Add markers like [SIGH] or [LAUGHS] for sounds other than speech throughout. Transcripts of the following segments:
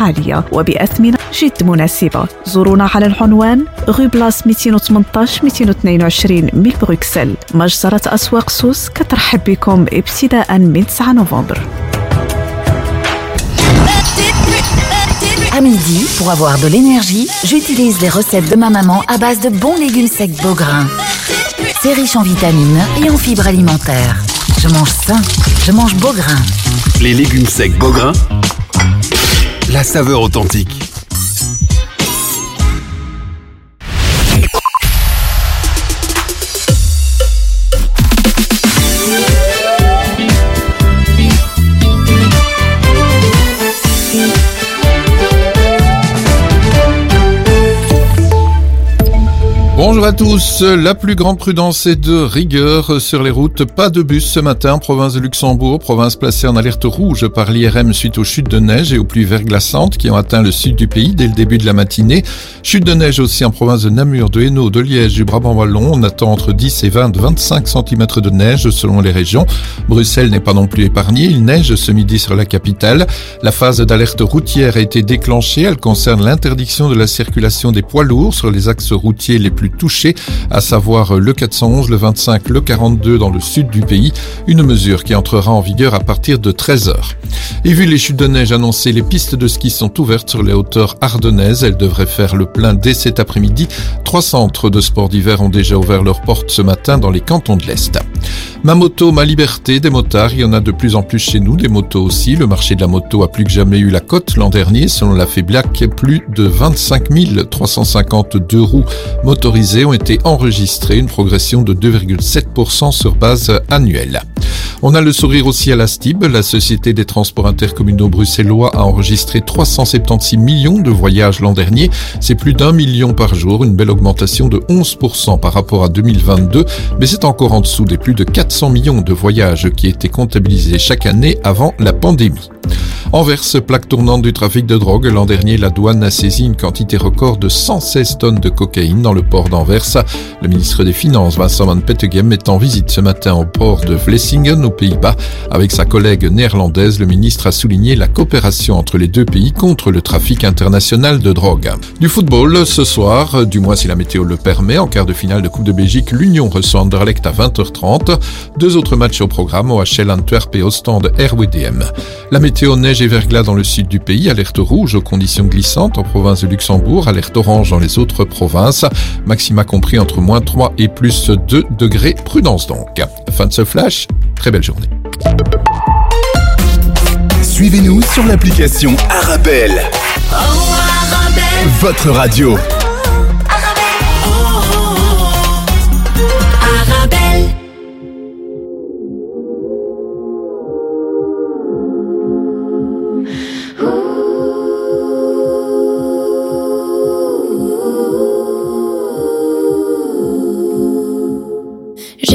عالية وبأثمنة جد مناسبة زورونا على العنوان غو بلاس 218 222 من بروكسل مجزرة أسواق سوس كترحب بكم ابتداء من 9 نوفمبر À midi, pour avoir de l'énergie, j'utilise les recettes de ma maman à base de bons légumes secs Beaugrain. C'est riche en vitamines et en fibres alimentaires. Je mange sain, je mange Beaugrain. Les légumes secs Beaugrain, la saveur authentique. Bonjour à tous. La plus grande prudence est de rigueur sur les routes. Pas de bus ce matin, province de Luxembourg, province placée en alerte rouge par l'IRM suite aux chutes de neige et aux pluies verglaçantes qui ont atteint le sud du pays dès le début de la matinée. Chute de neige aussi en province de Namur, de Hainaut, de Liège, du Brabant Wallon. On attend entre 10 et 20, 25 cm de neige selon les régions. Bruxelles n'est pas non plus épargnée. Il neige ce midi sur la capitale. La phase d'alerte routière a été déclenchée. Elle concerne l'interdiction de la circulation des poids lourds sur les axes routiers les plus touchés, à savoir le 411, le 25, le 42 dans le sud du pays, une mesure qui entrera en vigueur à partir de 13h. Et vu les chutes de neige annoncées, les pistes de ski sont ouvertes sur les hauteurs ardennaises. Elles devraient faire le plein dès cet après-midi. Trois centres de sport d'hiver ont déjà ouvert leurs portes ce matin dans les cantons de l'Est. Ma moto, ma liberté, des motards, il y en a de plus en plus chez nous, des motos aussi. Le marché de la moto a plus que jamais eu la cote l'an dernier, selon la FEBLAC, plus de 25 352 roues motorisées ont été enregistrées, une progression de 2,7% sur base annuelle. On a le sourire aussi à la STIB. La Société des transports intercommunaux bruxellois a enregistré 376 millions de voyages l'an dernier. C'est plus d'un million par jour, une belle augmentation de 11% par rapport à 2022, mais c'est encore en dessous des plus de 400 millions de voyages qui étaient comptabilisés chaque année avant la pandémie. Anvers, plaque tournante du trafic de drogue, l'an dernier, la douane a saisi une quantité record de 116 tonnes de cocaïne dans le port d'Anvers. Le ministre des Finances, Vincent Van Pettegem, est en visite ce matin au port de Vlissingen, aux Pays-Bas. Avec sa collègue néerlandaise, le ministre a souligné la coopération entre les deux pays contre le trafic international de drogue. Du football, ce soir, du moins si la météo le permet, en quart de finale de Coupe de Belgique, l'Union reçoit Anderlecht à 20h30. Deux autres matchs au programme, OHL Antwerp et au stand RWDM. La météo neige et verglas dans le sud du pays, alerte rouge aux conditions glissantes en province de Luxembourg, alerte orange dans les autres provinces, maxima compris entre moins 3 et plus 2 degrés, prudence donc. Fin de ce flash, très belle journée. Suivez-nous sur l'application Arabelle. Votre radio.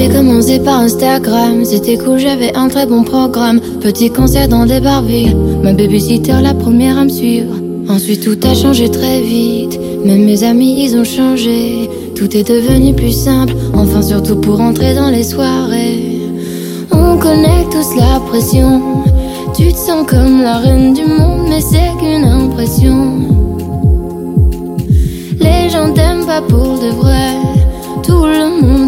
J'ai commencé par Instagram, c'était cool, j'avais un très bon programme. Petit concert dans des barvilles, ma babysitter la première à me suivre. Ensuite tout a changé très vite, même mes amis ils ont changé. Tout est devenu plus simple, enfin surtout pour entrer dans les soirées. On connaît tous la pression, tu te sens comme la reine du monde, mais c'est qu'une impression. Les gens t'aiment pas pour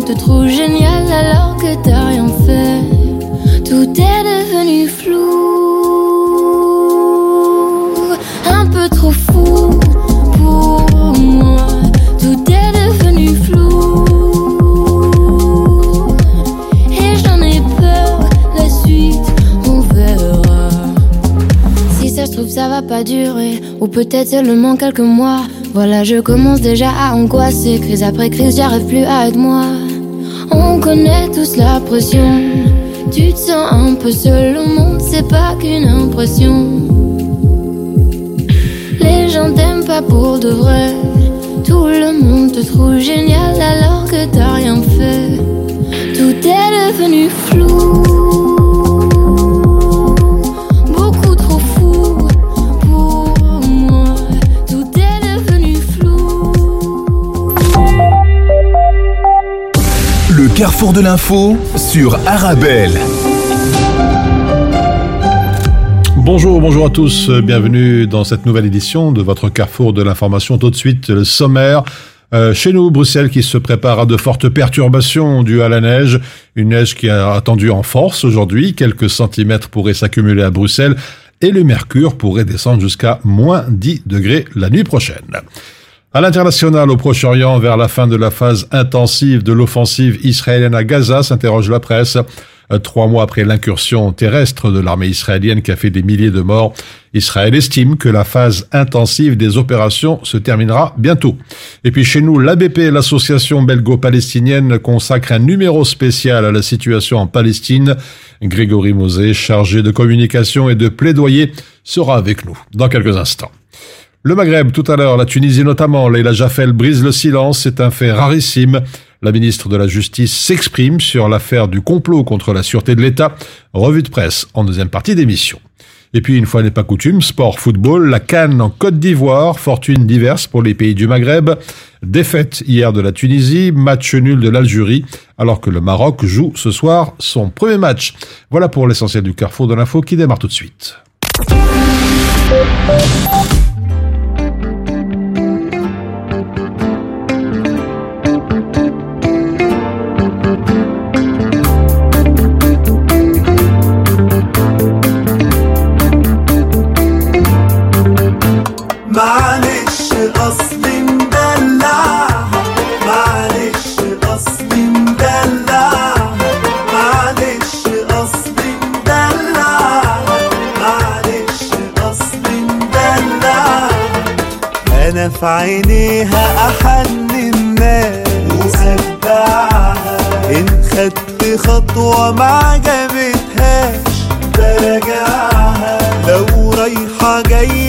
te trouve génial alors que t'as rien fait. Tout est devenu flou, un peu trop fou pour moi. Tout est devenu flou et j'en ai peur. La suite, on verra. Si ça se trouve, ça va pas durer, ou peut-être seulement quelques mois. Voilà, je commence déjà à angoisser. Crise après crise, j'arrive plus à être moi. On connaît tous la pression. Tu te sens un peu seul au monde, c'est pas qu'une impression. Les gens t'aiment pas pour de vrai. Tout le monde te trouve génial alors que t'as rien fait. Tout est devenu flou. Carrefour de l'info sur Arabelle. Bonjour, bonjour à tous, bienvenue dans cette nouvelle édition de votre Carrefour de l'information. Tout de suite, le sommaire. Euh, chez nous, Bruxelles qui se prépare à de fortes perturbations dues à la neige. Une neige qui a attendu en force aujourd'hui. Quelques centimètres pourraient s'accumuler à Bruxelles et le mercure pourrait descendre jusqu'à moins 10 degrés la nuit prochaine. À l'international, au Proche-Orient, vers la fin de la phase intensive de l'offensive israélienne à Gaza, s'interroge la presse. Euh, trois mois après l'incursion terrestre de l'armée israélienne qui a fait des milliers de morts, Israël estime que la phase intensive des opérations se terminera bientôt. Et puis chez nous, l'ABP, l'association belgo-palestinienne, consacre un numéro spécial à la situation en Palestine. Grégory Mosé, chargé de communication et de plaidoyer, sera avec nous dans quelques instants. Le Maghreb, tout à l'heure, la Tunisie notamment, Leila Jaffel brise le silence, c'est un fait rarissime. La ministre de la Justice s'exprime sur l'affaire du complot contre la sûreté de l'État. Revue de presse en deuxième partie d'émission. Et puis, une fois n'est pas coutume, sport, football, la Cannes en Côte d'Ivoire, fortune diverse pour les pays du Maghreb, défaite hier de la Tunisie, match nul de l'Algérie, alors que le Maroc joue ce soir son premier match. Voilà pour l'essentiel du carrefour de l'info qui démarre tout de suite. في عينيها أحن الناس. وأتبعها إن خدت خطوة ما عجبتهاش براجعها لو رايحة جاية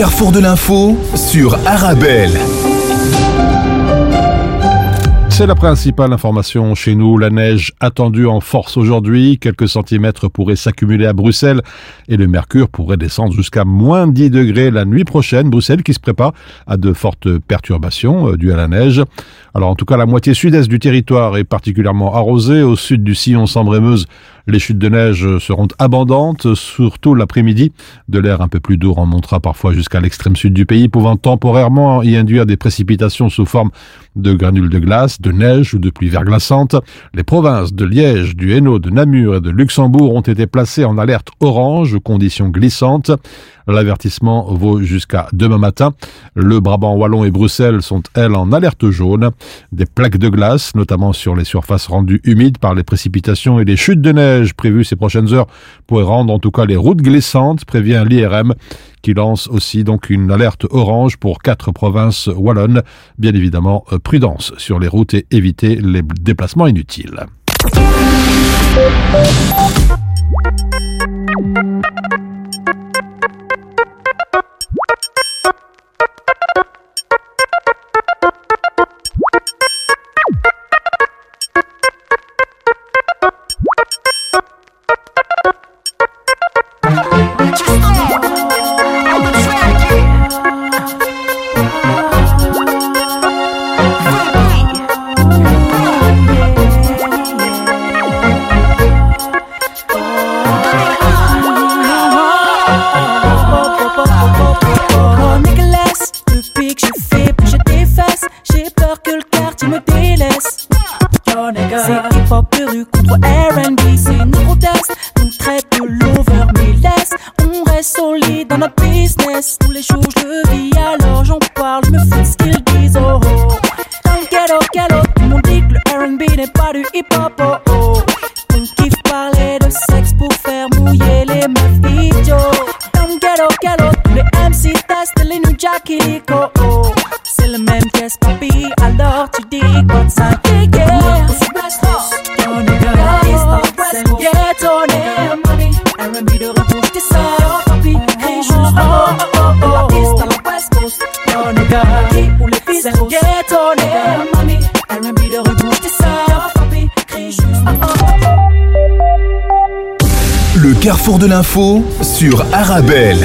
carrefour de l'info sur Arabelle. C'est la principale information chez nous. La neige attendue en force aujourd'hui. Quelques centimètres pourraient s'accumuler à Bruxelles et le mercure pourrait descendre jusqu'à moins 10 degrés la nuit prochaine. Bruxelles qui se prépare à de fortes perturbations euh, dues à la neige. Alors en tout cas, la moitié sud-est du territoire est particulièrement arrosée. Au sud du sillon Sambre-et-Meuse, Les chutes de neige seront abondantes, surtout l'après-midi. De l'air un peu plus doux remontera parfois jusqu'à l'extrême sud du pays, pouvant temporairement y induire des précipitations sous forme de granules de glace, de neige ou de pluie verglaçante. Les provinces de Liège, du Hainaut, de Namur et de Luxembourg ont été placées en alerte orange, conditions glissantes. L'avertissement vaut jusqu'à demain matin. Le Brabant wallon et Bruxelles sont, elles, en alerte jaune. Des plaques de glace, notamment sur les surfaces rendues humides par les précipitations et les chutes de neige prévues ces prochaines heures, pourraient rendre en tout cas les routes glissantes, prévient l'IRM, qui lance aussi donc une alerte orange pour quatre provinces wallonnes. Bien évidemment, euh, prudence sur les routes et éviter les déplacements inutiles. Contre R&B, c'est neurotest, donc très peu l'over, mais laisse, on reste solide dans notre business. Tous les jours carrefour de l'info sur Arabelle.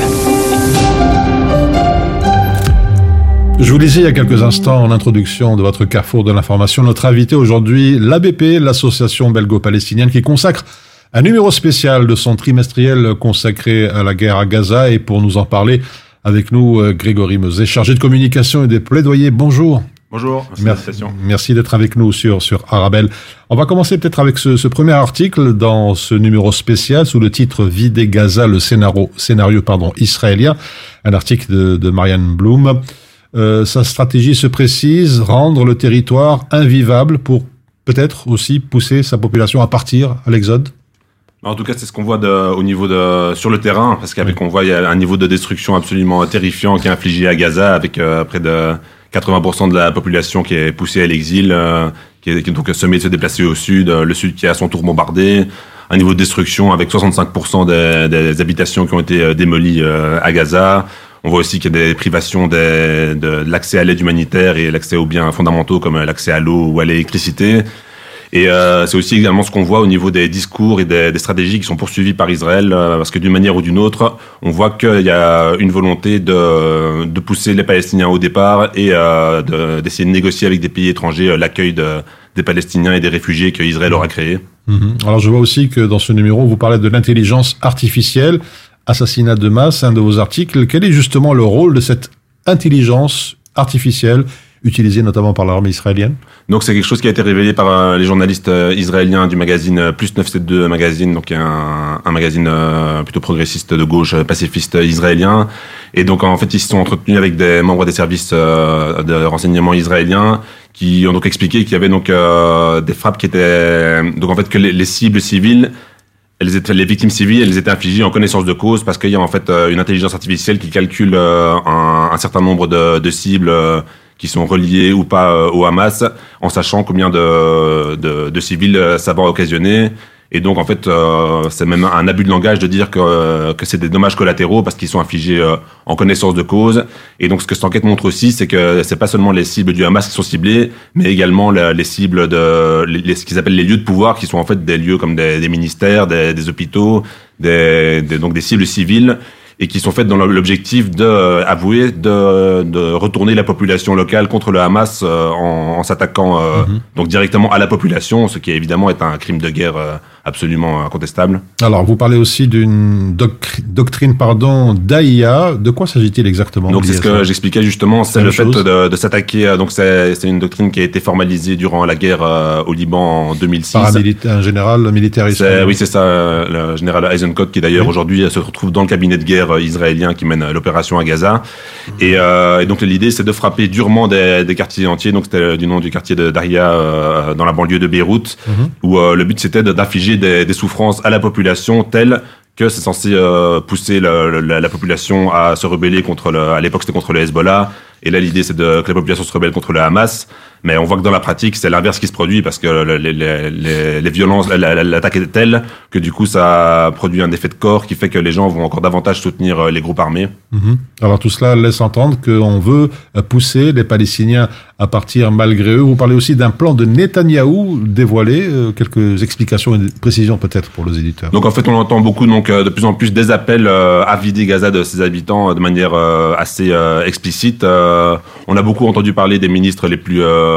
Je vous lisais il y a quelques instants en introduction de votre carrefour de l'information notre invité aujourd'hui, l'ABP, l'association belgo-palestinienne qui consacre un numéro spécial de son trimestriel consacré à la guerre à Gaza et pour nous en parler avec nous euh, Grégory Meuset, chargé de communication et des plaidoyers. Bonjour. Bonjour, Merci, d'être avec nous sur, sur Arabelle. On va commencer peut-être avec ce, ce premier article dans ce numéro spécial sous le titre Vider Gaza, le scénario, scénario pardon, israélien, un article de, de Marianne Bloom. Euh, sa stratégie se précise, rendre le territoire invivable pour peut-être aussi pousser sa population à partir à l'exode. En tout cas, c'est ce qu'on voit de, au niveau de sur le terrain, parce qu'avec on voit il y a un niveau de destruction absolument terrifiant qui est infligé à Gaza, avec euh, près de 80% de la population qui est poussée à l'exil, euh, qui est qui est donc sommée de se déplacer au sud, euh, le sud qui est à son tour bombardé, un niveau de destruction avec 65% des, habitations qui ont été euh, démolies euh, à Gaza. On voit aussi qu'il y a des privations de, l'accès à l'aide humanitaire et l'accès aux biens fondamentaux comme euh, l'accès à l'eau ou à l'électricité. Et euh, c'est aussi également ce qu'on voit au niveau des discours et des, stratégies qui sont poursuivies par Israël, euh, parce que d'une manière ou d'une autre, on voit qu'il y a une volonté de, de pousser les Palestiniens au départ et euh, de- d'essayer de, négocier avec des pays étrangers euh, l'accueil de- des Palestiniens et des réfugiés que Israël aura créés. Mhm. Alors je vois aussi que dans ce numéro, vous parlez de l'intelligence artificielle, assassinat de masse, un de vos articles. Quel est justement le rôle de cette intelligence artificielle utilisée notamment par l'armée israélienne Donc c'est quelque chose qui a été révélé par euh, les journalistes euh, israéliens du magazine euh, Plus 972 magazine, donc un, un magazine plutôt progressiste de gauche, pacifiste israélien. Et donc en fait ils se sont entretenus avec des membres des services de renseignement israéliens qui ont donc expliqué qu'il y avait donc euh, des frappes qui étaient donc en fait que les, les cibles civiles elles étaient, les victimes civiles, elles étaient infligées en connaissance de cause parce qu'il y a en fait une intelligence artificielle qui calcule un, un certain nombre de, de cibles qui sont reliées ou pas euh, au Hamas, en sachant combien de, de, de civils euh, ça va occasionner. Et donc en fait, euh, c'est même un abus de langage de dire que, euh, que c'est des dommages collatéraux parce qu'ils sont infligés euh, en connaissance de cause. Et donc ce que cette enquête montre aussi, c'est que c'est pas seulement les cibles du Hamas qui sont ciblées, mais également les cibles de les, ce qu'ils appellent les lieux de pouvoir, qui sont en fait des lieux comme des, des ministères, des, des hôpitaux, des- donc des cibles civiles et qui sont faites dans l'objectif de euh, avouer de, de retourner la population locale contre le Hamas euh, en, en s'attaquant euh, donc directement à la population, ce qui évidemment est un crime de guerre euh, absolument incontestable. Alors, vous parlez aussi d'une doctri- doctrine pardon, d'AIA. De quoi s'agit-il exactement Donc c'est ce que j'expliquais justement, c'est le fait de, de s'attaquer. Donc c'est une doctrine qui a été formalisée durant la guerre euh, au Liban en 2006. Paramilitaire, un général militaire israélien. oui, c'est ça, le général Eisenkot, qui d'ailleurs Oui. aujourd'hui euh, se retrouve dans le cabinet de guerre euh, israélien qui mène l'opération à Gaza. Et, euh, et donc l'idée, c'est de frapper durement des, des quartiers entiers. Donc c'était du nom du quartier de Daria euh, dans la banlieue de Beyrouth, Mhm. où le but c'était de- des, des souffrances à la population telles que c'est censé euh, pousser le- la, la population à se rebeller contre le, à l'époque c'était contre le Hezbollah. Et là l'idée c'est que la population se rebelle contre le Hamas mais on voit que dans la pratique c'est l'inverse qui se produit parce que le- les, les, les, les violences la- la- l'attaque est telle que du coup ça produit un effet de corps qui fait que les gens vont encore davantage soutenir euh, les groupes armés Mhm. Alors tout cela laisse entendre qu'on veut euh, pousser les Palestiniens à partir malgré eux. Vous parlez aussi d'un plan de Netanyahou dévoilé. Euh, quelques explications et précisions peut-être pour les éditeurs. Donc en fait, on entend beaucoup donc de plus en plus des appels à vider Gaza de ses habitants de manière assez explicite. On a beaucoup entendu parler des ministres les plus euh,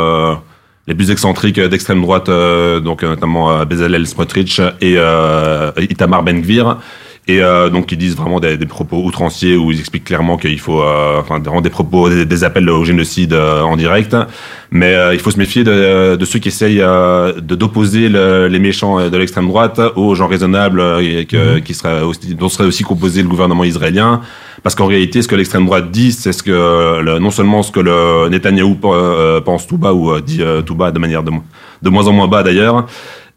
les plus excentriques euh, d'extrême droite, euh, donc euh, notamment euh, Bezalel Smotrich et euh, Itamar Ben-Gvir. Et euh, donc ils disent vraiment des, des propos outranciers où ils expliquent clairement qu'il faut, euh, enfin vraiment des propos, des, des appels au génocide euh, en direct. Mais euh, il faut se méfier de, de ceux qui essayent euh, de d'opposer le- les méchants euh, de l'extrême droite aux gens raisonnables et que, qui seraient aussi, dont serait aussi composé le gouvernement israélien. Parce qu'en réalité, ce que l'extrême droite dit, c'est ce que le- non seulement ce que le Netanyahou pense tout bas ou dit tout bas de manière de moins en moins bas d'ailleurs.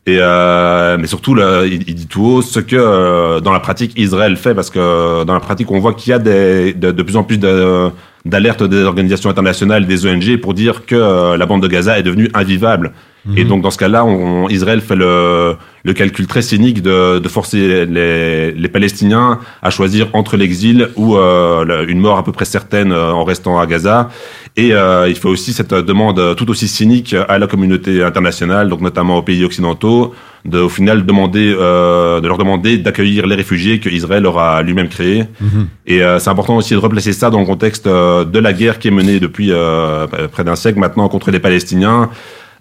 Et euh, mais surtout, il, dit tout haut ce que euh, dans la pratique Israël fait, parce que dans la pratique, on voit qu'il y a des, de, de plus en plus de- d'alertes des organisations internationales, des ONG, pour dire que euh, la bande de Gaza est devenue invivable. Et donc dans ce cas-là, on, Israël fait le, le calcul très cynique de, de forcer les, les Palestiniens à choisir entre l'exil ou euh, une mort à peu près certaine euh, en restant à Gaza. Et euh, il fait aussi cette demande tout aussi cynique à la communauté internationale, donc notamment aux pays occidentaux, de au final demander, euh, de leur demander d'accueillir les réfugiés que Israël aura lui-même créés. Et euh, c'est important aussi de replacer ça dans le contexte euh, de la guerre qui est menée depuis euh, près d'un siècle maintenant contre les Palestiniens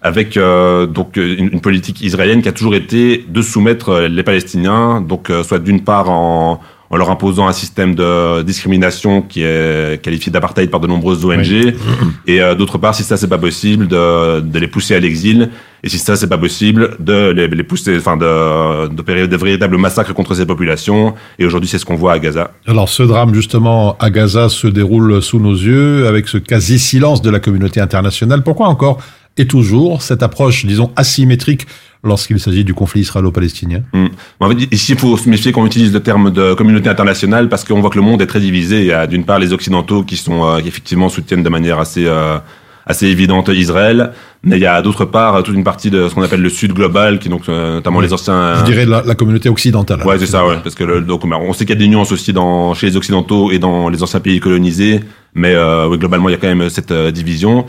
avec euh, donc une, une politique israélienne qui a toujours été de soumettre les Palestiniens, donc euh, soit d'une part en, en leur imposant un système de discrimination qui est qualifié d'apartheid par de nombreuses ONG, et euh, d'autre part, si ça c'est pas possible, de, de les pousser à l'exil, et si ça c'est pas possible, de les, les pousser, enfin de d'opérer de véritables massacres contre ces populations. Et aujourd'hui, c'est ce qu'on voit à Gaza. Alors ce drame justement à Gaza se déroule sous nos yeux avec ce quasi-silence de la communauté internationale. Pourquoi encore et toujours cette approche, disons, asymétrique lorsqu'il s'agit du conflit israélo-palestinien Hmm. Ici, il faut se méfier qu'on utilise le terme de communauté internationale parce qu'on voit que le monde est très divisé. Il y a d'une part les Occidentaux qui sont euh, effectivement soutiennent de manière assez euh, assez évidente Israël, mais il y a d'autre part toute une partie de ce qu'on appelle le Sud global, qui donc euh, notamment Oui. les anciens. Je dirais la, la communauté occidentale. Ouais, c'est ça, ouais. Parce que le, donc, on sait qu'il y a des nuances aussi dans, chez les Occidentaux et dans les anciens pays colonisés, mais euh, ouais, globalement, il y a quand même cette euh, division.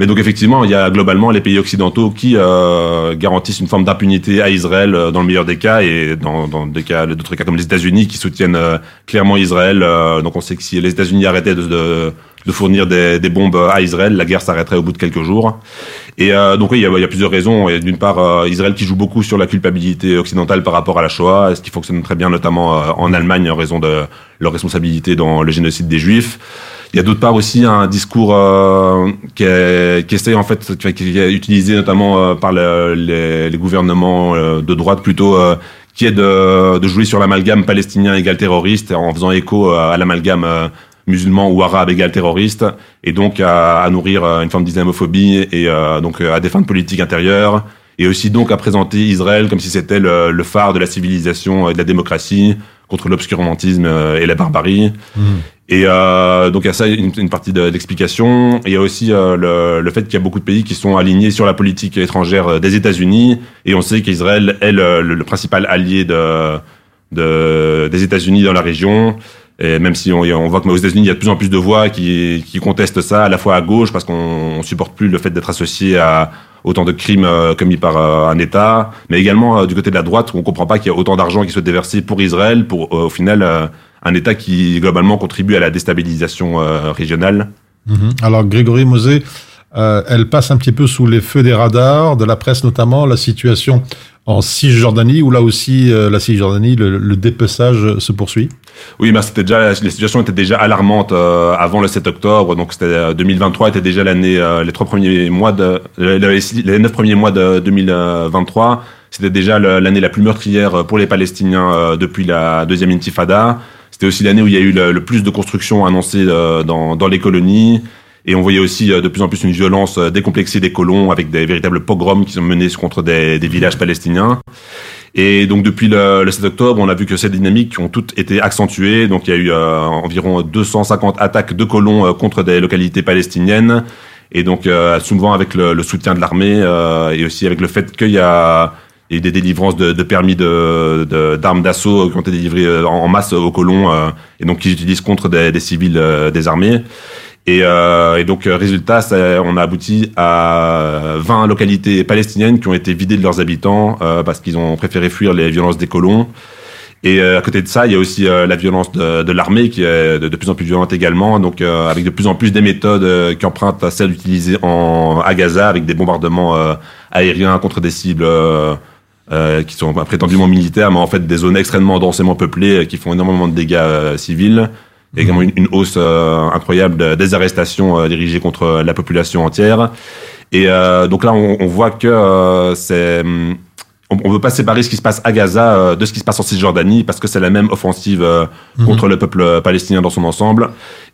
Mais donc, effectivement, il y a globalement les pays occidentaux qui euh, garantissent une forme d'impunité à Israël euh, dans le meilleur des cas, et dans, dans des cas, d'autres cas comme les États-Unis qui soutiennent euh, clairement Israël. euh, donc, on sait que si les États-Unis arrêtaient de, de, de fournir des, des bombes à Israël, la guerre s'arrêterait au bout de quelques jours. Et euh, donc oui, il y, y a plusieurs raisons. D'une part, euh, Israël qui joue beaucoup sur la culpabilité occidentale par rapport à la Shoah, ce qui fonctionne très bien notamment euh, en Allemagne en raison de leur responsabilité dans le génocide des Juifs. Il y a d'autre part aussi un discours euh, qui, est, qui en fait, qui, est utilisé notamment euh, par le- les, les gouvernements euh, de droite plutôt, euh, qui est de, de jouer sur l'amalgame palestinien égal terroriste en faisant écho euh, à l'amalgame euh, musulman ou arabe égal terroriste, et donc à, à nourrir euh, une forme d'islamophobie et euh, donc euh, à des fins de politique intérieure, et aussi donc à présenter Israël comme si c'était le, le phare de la civilisation et de la démocratie contre l'obscurantisme euh, et la barbarie. Et euh, donc il y a ça une, une partie de l'explication. Et Il y a aussi euh, le, le fait qu'il y a beaucoup de pays qui sont alignés sur la politique étrangère des États-Unis, et on sait qu'Israël est le, le- le principal allié de, de, des États-Unis dans la région. Et même si on, on voit que aux États-Unis, il y a de plus en plus de voix qui, qui contestent ça, à la fois à gauche, parce qu'on on supporte plus le fait d'être associé à autant de crimes euh, commis par euh, un État, mais également euh, du côté de la droite, où on comprend pas qu'il y a autant d'argent qui soit déversé pour Israël, pour au final un État qui globalement contribue à la déstabilisation régionale. Mhm. Alors Grégory Mosé, euh, elle passe un petit peu sous les feux des radars, de la presse notamment, la situation en Cisjordanie, où là aussi, euh, la Cisjordanie, le, dépeçage se poursuit. Oui, mais c'était déjà les déjà alarmantes euh, avant le 7 octobre. Donc c'était euh, 2023 était déjà l'année, euh, les trois premiers mois de les, neuf premiers mois de 2023. C'était déjà l'année la plus meurtrière pour les Palestiniens euh, depuis la deuxième Intifada. C'était aussi l'année où il y a eu le, plus de constructions annoncées euh, dans, dans les colonies. Et on voyait aussi euh, de plus en plus une violence euh, décomplexée des colons avec des véritables pogroms qui sont menés contre des, des villages palestiniens. Et donc depuis le, le 7 octobre, on a vu que ces dynamiques ont toutes été accentuées. Donc il y a eu euh, environ 250 attaques de colons euh, contre des localités palestiniennes. Et donc euh, souvent avec le, le soutien de l'armée euh, et aussi avec le fait qu'il y a eu des délivrances de, de permis de- de- d'armes d'assaut qui ont été délivrés euh, en, masse aux colons et donc qu'ils utilisent contre des, des civils désarmés. Et, euh, et donc, euh, résultat, ça- on a abouti à 20 localités palestiniennes qui ont été vidées de leurs habitants euh, parce qu'ils ont préféré fuir les violences des colons. Et euh, à côté de ça, il y a aussi euh, la violence de, de l'armée qui est de, plus en plus violente également, donc euh, avec de plus en plus des méthodes qui empruntent à celles utilisées en, à Gaza, avec des bombardements aériens contre des cibles qui sont prétendument militaires, mais en fait des zones extrêmement densément peuplées qui font énormément de dégâts euh. Et également une, une hausse euh, incroyable de- des arrestations euh, dirigées contre la population entière. Et euh, donc là, on, on voit que euh, c'est hum, on, on veut pas séparer ce qui se passe à Gaza euh, de ce qui se passe en Cisjordanie parce que c'est la même offensive euh, Mhm. contre le peuple palestinien dans son ensemble.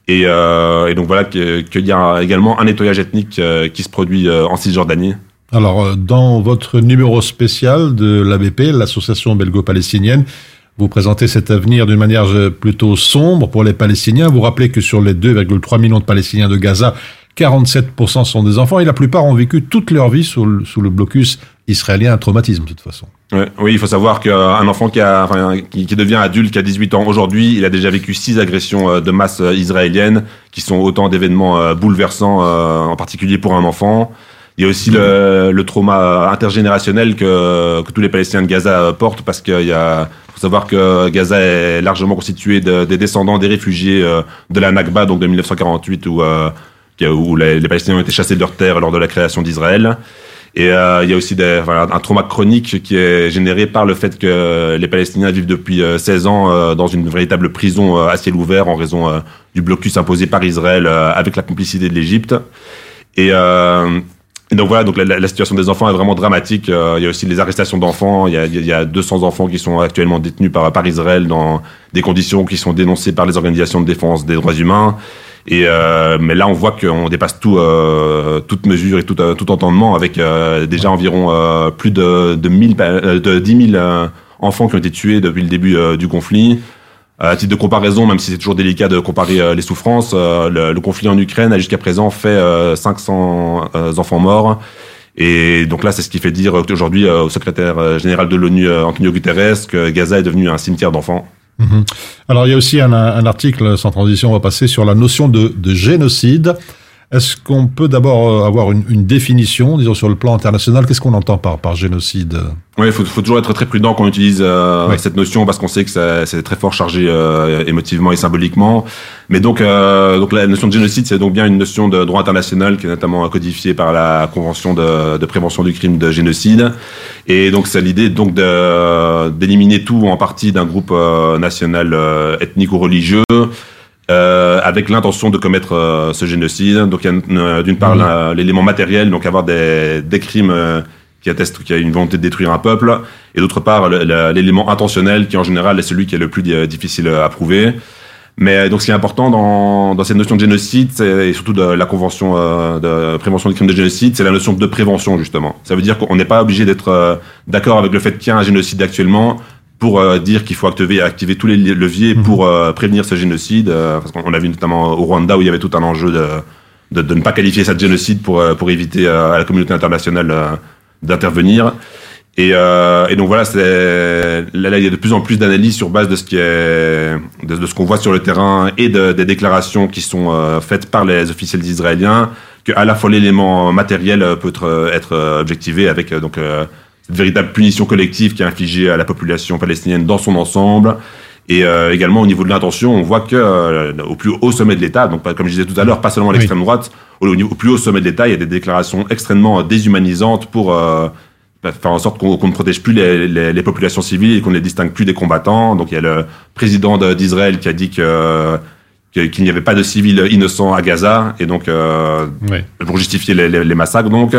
Et, euh, et donc voilà qu'il y a également un nettoyage ethnique euh, qui se produit euh, en Cisjordanie. Alors, euh, dans votre numéro spécial de l'ABP, l'association belgo-palestinienne, vous présentez cet avenir d'une manière euh, plutôt sombre pour les Palestiniens. Vous rappelez que sur les 2,3 millions de Palestiniens de Gaza, 47% sont des enfants et la plupart ont vécu toute leur vie sous le, blocus israélien, un traumatisme de toute façon. Oui, il faut savoir qu'un enfant qui, devient adulte, qui a 18 ans aujourd'hui, il a déjà vécu six agressions euh, de masse euh, israéliennes, qui sont autant d'événements bouleversants, en particulier pour un enfant. Il y a aussi le, le trauma intergénérationnel que, tous les Palestiniens de Gaza portent, parce qu'il y a, savoir que Gaza est largement constitué de- des descendants des réfugiés euh, de la Nakba, donc de 1948, où, euh, où les, les Palestiniens ont été chassés de leurs terres lors de la création d'Israël. Et euh, il y a aussi un trauma chronique qui est généré par le fait que les Palestiniens vivent depuis euh, 16 ans dans une véritable prison à ciel ouvert en raison du blocus imposé par Israël avec la complicité de l'Égypte. Et, donc voilà, donc la, la- situation des enfants est vraiment dramatique. Euh, il y a aussi les arrestations d'enfants. Il il y a 200 enfants qui sont actuellement détenus par, par Israël dans des conditions qui sont dénoncées par les organisations de défense des droits humains. Et euh, mais là, on voit qu'on dépasse tout, euh, toute mesure et tout, euh, tout entendement avec euh, déjà environ euh, plus de, de, 1000, pa- euh, de 10 000 euh, enfants qui ont été tués depuis le début du conflit. À titre de comparaison, même si c'est toujours délicat de comparer euh, les souffrances, euh, le, le conflit en Ukraine a jusqu'à présent fait euh, 500 euh, enfants morts. Et donc là, c'est ce qui fait dire euh, aujourd'hui euh, au secrétaire euh, général de l'ONU, euh, Antonio Guterres, que Gaza est devenu un cimetière d'enfants. Mhm. Alors, il y a aussi un, un article, sans transition, on va passer sur la notion de, de génocide. Est-ce qu'on peut d'abord euh, avoir une, une définition, disons sur le plan international? Qu'est-ce qu'on entend par, par génocide? Oui, il faut, faut toujours être très prudent quand on utilise euh, Oui. cette notion parce qu'on sait que c'est très fort chargé euh, émotivement et symboliquement. Mais donc, euh, donc la notion de génocide, c'est donc bien une notion de droit international qui est notamment codifiée par la Convention de, de prévention du crime de génocide. Et donc, c'est l'idée donc d'éliminer tout en partie d'un groupe euh, national, euh, ethnique ou religieux. Euh, avec l'intention de commettre euh, ce génocide. Donc, il y a euh, d'une part l'élément matériel, donc avoir des, des crimes euh, qui attestent qu'il y a une volonté de détruire un peuple, et d'autre part l'élément intentionnel qui en général est celui qui est le plus di- difficile à prouver. Mais donc ce qui est important dans, dans cette notion de génocide, et surtout de la convention euh, de prévention des crimes de génocide, c'est la notion de prévention justement. Ça veut dire qu'on n'est pas obligé d'être euh, d'accord avec le fait qu'il y a un génocide actuellement pour euh, dire qu'il faut activer, activer tous les leviers pour euh, prévenir ce génocide. euh, parce qu'on l'a vu notamment au Rwanda où il y avait tout un enjeu de, de, de ne pas qualifier ça de génocide pour, euh, pour éviter à la communauté internationale d'intervenir. Et, et donc voilà, c'est là, là, il y a de plus en plus d'analyses sur base de ce qui est de, de ce qu'on voit sur le terrain et de, des déclarations qui sont faites par les officiels israéliens que à la fois l'élément matériel peut être, être objectivé avec donc véritable punition collective qui est infligée à la population palestinienne dans son ensemble Et euh, également au niveau de l'intention, on voit que euh, au plus haut sommet de l'État, donc comme je disais tout à l'heure, pas seulement à l'extrême droite, au, plus haut sommet de l'État, il y a des déclarations extrêmement euh, déshumanisantes pour euh, bah, faire en sorte qu'on ne protège plus les, les- les populations civiles et qu'on ne les distingue plus des combattants. Donc il y a le président de- d'Israël qui a dit que que- qu'il n'y avait pas de civils innocents à Gaza et donc euh, pour justifier les, les- les massacres. Donc,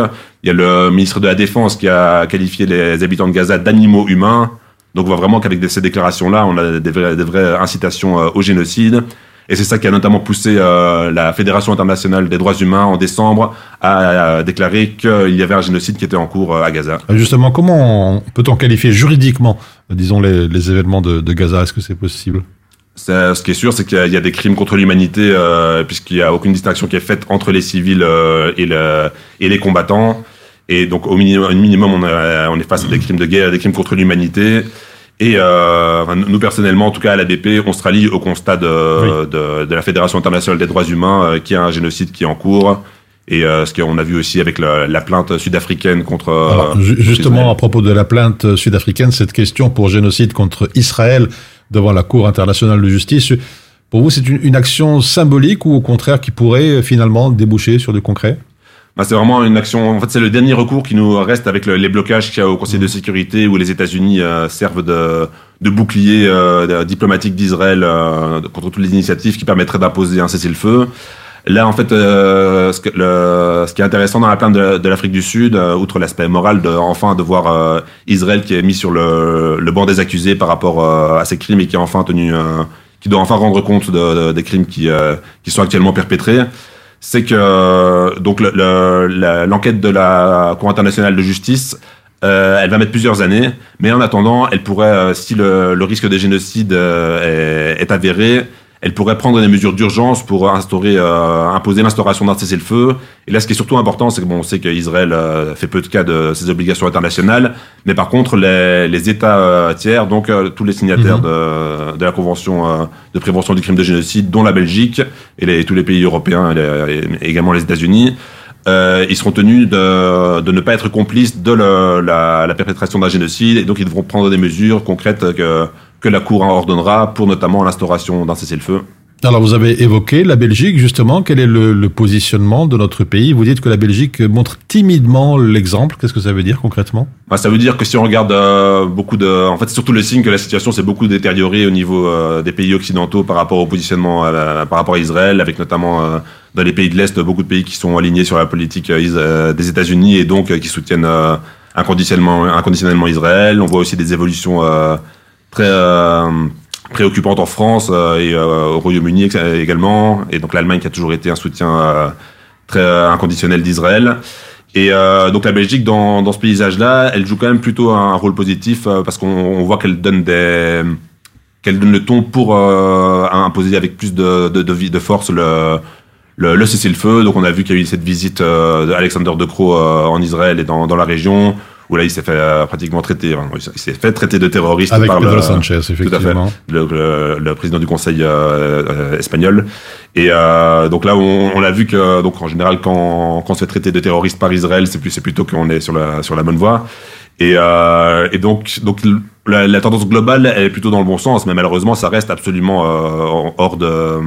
il y a le ministre de la Défense qui a qualifié les habitants de Gaza d'animaux humains. Donc, on voit vraiment qu'avec ces déclarations-là, on a des, vraies- des vraies incitations euh, au génocide. Et c'est ça qui a notamment poussé euh, la Fédération internationale des droits humains en décembre à, à déclarer qu'il y avait un génocide qui était en cours euh, à Gaza. Justement, comment peut-on qualifier juridiquement, disons, les, les événements de, de Gaza? Est-ce que c'est possible? Ça, ce qui est sûr, c'est qu'il y a- il y a des crimes contre l'humanité, euh, puisqu'il n'y a aucune distinction qui est faite entre les civils euh, et, le, et les combattants. Et donc, au minimum, minimum on, a- on est face à des crimes de guerre, des crimes contre l'humanité. Et euh, nous, personnellement, en tout cas à l'ADP, on se rallie au constat de, de, de la Fédération internationale des droits humains, euh, qui a un génocide qui est en cours. Et euh, ce qu'on a vu aussi avec la, la plainte sud-africaine contre... euh, Alors, justement, Israël. à propos de la plainte sud-africaine, cette question pour génocide contre Israël devant la Cour internationale de justice, pour vous, c'est une, action symbolique ou au contraire qui pourrait euh, finalement déboucher sur du concret? Bah, c'est vraiment une action. En fait, c'est le dernier recours qui nous reste avec le- les blocages qu'il y a au Conseil de sécurité où les États-Unis euh, servent de, bouclier euh, diplomatique d'Israël contre toutes les initiatives qui permettraient d'imposer un cessez-le-feu. Là, en fait, euh, ce, que- le- ce qui est intéressant dans la plainte de, l'Afrique du Sud, euh, outre l'aspect moral, de, enfin de voir euh, Israël qui est mis sur le, le banc des accusés par rapport euh, à ces crimes et qui a enfin tenu, euh, qui doit enfin rendre compte de- de- des crimes qui, euh, qui sont actuellement perpétrés c'est que donc le- le- l'enquête de la Cour internationale de justice, elle va mettre plusieurs années, mais en attendant, elle pourrait, si le, risque de génocide euh, est, est avéré, elle pourrait prendre des mesures d'urgence pour instaurer, euh, imposer l'instauration d'un cessez-le-feu. Et là, ce qui est surtout important, c'est que bon, on sait qu'Israël euh, fait peu de cas de ses obligations internationales, mais par contre, les, les États euh, tiers, donc euh, tous les signataires de, de la Convention euh, de prévention du crime de génocide, dont la Belgique et les- tous les pays européens, et, les- et également les États-Unis, euh, ils seront tenus de, de ne pas être complices de le- la, la perpétration d'un génocide, et donc ils devront prendre des mesures concrètes que, que la Cour ordonnera pour notamment l'instauration d'un cessez-le-feu. Alors, vous avez évoqué la Belgique, justement. Quel est le, le positionnement de notre pays? Vous dites que la Belgique montre timidement l'exemple. Qu'est-ce que ça veut dire concrètement? Bah, ça veut dire que si on regarde euh, beaucoup de, en fait, c'est surtout le signe que la situation s'est beaucoup détériorée au niveau euh, des pays occidentaux par rapport au positionnement, euh, par rapport à Israël, avec notamment euh, dans les pays de l'est beaucoup de pays qui sont alignés sur la politique euh, euh, des États-Unis et donc euh, qui soutiennent euh, inconditionnellement, inconditionnellement Israël. On voit aussi des évolutions euh, très euh, préoccupantes en France euh, et euh, au Royaume-Uni également, et donc l'Allemagne qui a toujours été un soutien très inconditionnel d'Israël. Et donc la Belgique, dans, dans ce paysage-là, elle joue quand même plutôt un rôle positif parce qu'on on voit qu'elle donne des qu'elle donne le ton pour imposer avec plus de, de, de, force le, le, le cessez-le-feu. Donc on a vu qu'il y a eu cette visite d'Alexander De Croo en Israël et dans, dans la région où là il s'est fait euh, pratiquement traiter, enfin, il s'est fait traiter de terroriste Avec par Pedro le, Sanchez, à fait, effectivement. le, le, le président du conseil euh, euh, espagnol. Et euh, donc là, on, on a vu que donc en général, quand, quand on se fait traiter de terroriste par Israël, c'est plus c'est plutôt qu'on est sur la sur la bonne voie. Et, euh, et donc donc la, la tendance globale, elle est plutôt dans le bon sens, mais malheureusement, ça reste absolument euh, hors de